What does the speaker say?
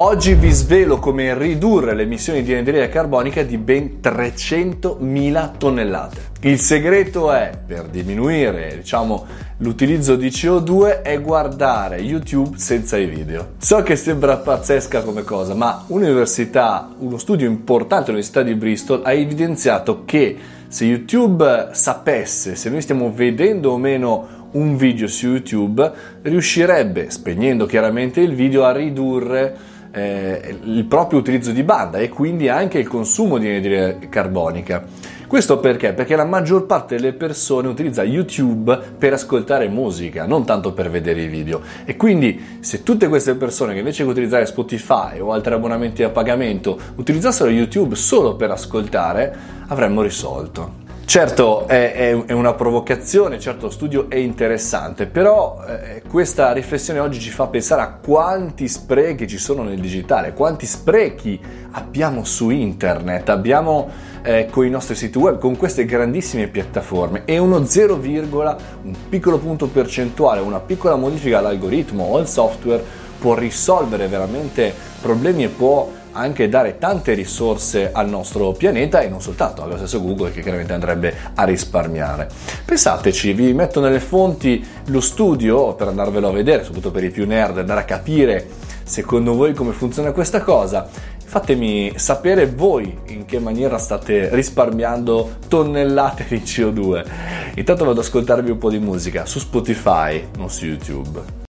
Oggi vi svelo come ridurre le emissioni di anidride carbonica di ben 300.000 tonnellate. Il segreto è, per diminuire diciamo, l'utilizzo di CO2, è guardare YouTube senza i video. So che sembra pazzesca come cosa, ma un'università, uno studio importante all'Università di Bristol ha evidenziato che se YouTube sapesse se noi stiamo vedendo o meno un video su YouTube, riuscirebbe, spegnendo chiaramente il video, a ridurre eh, il proprio utilizzo di banda e quindi anche il consumo di anidride carbonica. Questo perché? Perché la maggior parte delle persone utilizza YouTube per ascoltare musica, non tanto per vedere i video. E quindi se tutte queste persone che invece che utilizzare Spotify o altri abbonamenti a pagamento utilizzassero YouTube solo per ascoltare, avremmo risolto. Certo è, è, è, una provocazione, certo lo studio è interessante, però eh, questa riflessione oggi ci fa pensare a quanti sprechi ci sono nel digitale, quanti sprechi abbiamo su internet, abbiamo eh, con i nostri siti web, con queste grandissime piattaforme. E uno 0, un piccolo punto percentuale, una piccola modifica all'algoritmo o al software può risolvere veramente problemi e può anche dare tante risorse al nostro pianeta e non soltanto allo stesso Google che chiaramente andrebbe a risparmiare. Pensateci, vi metto nelle fonti lo studio per andarvelo a vedere, soprattutto per i più nerd, andare a capire secondo voi come funziona questa cosa. Fatemi sapere voi in che maniera state risparmiando tonnellate di CO2. Intanto vado ad ascoltarvi un po' di musica su Spotify, non su YouTube.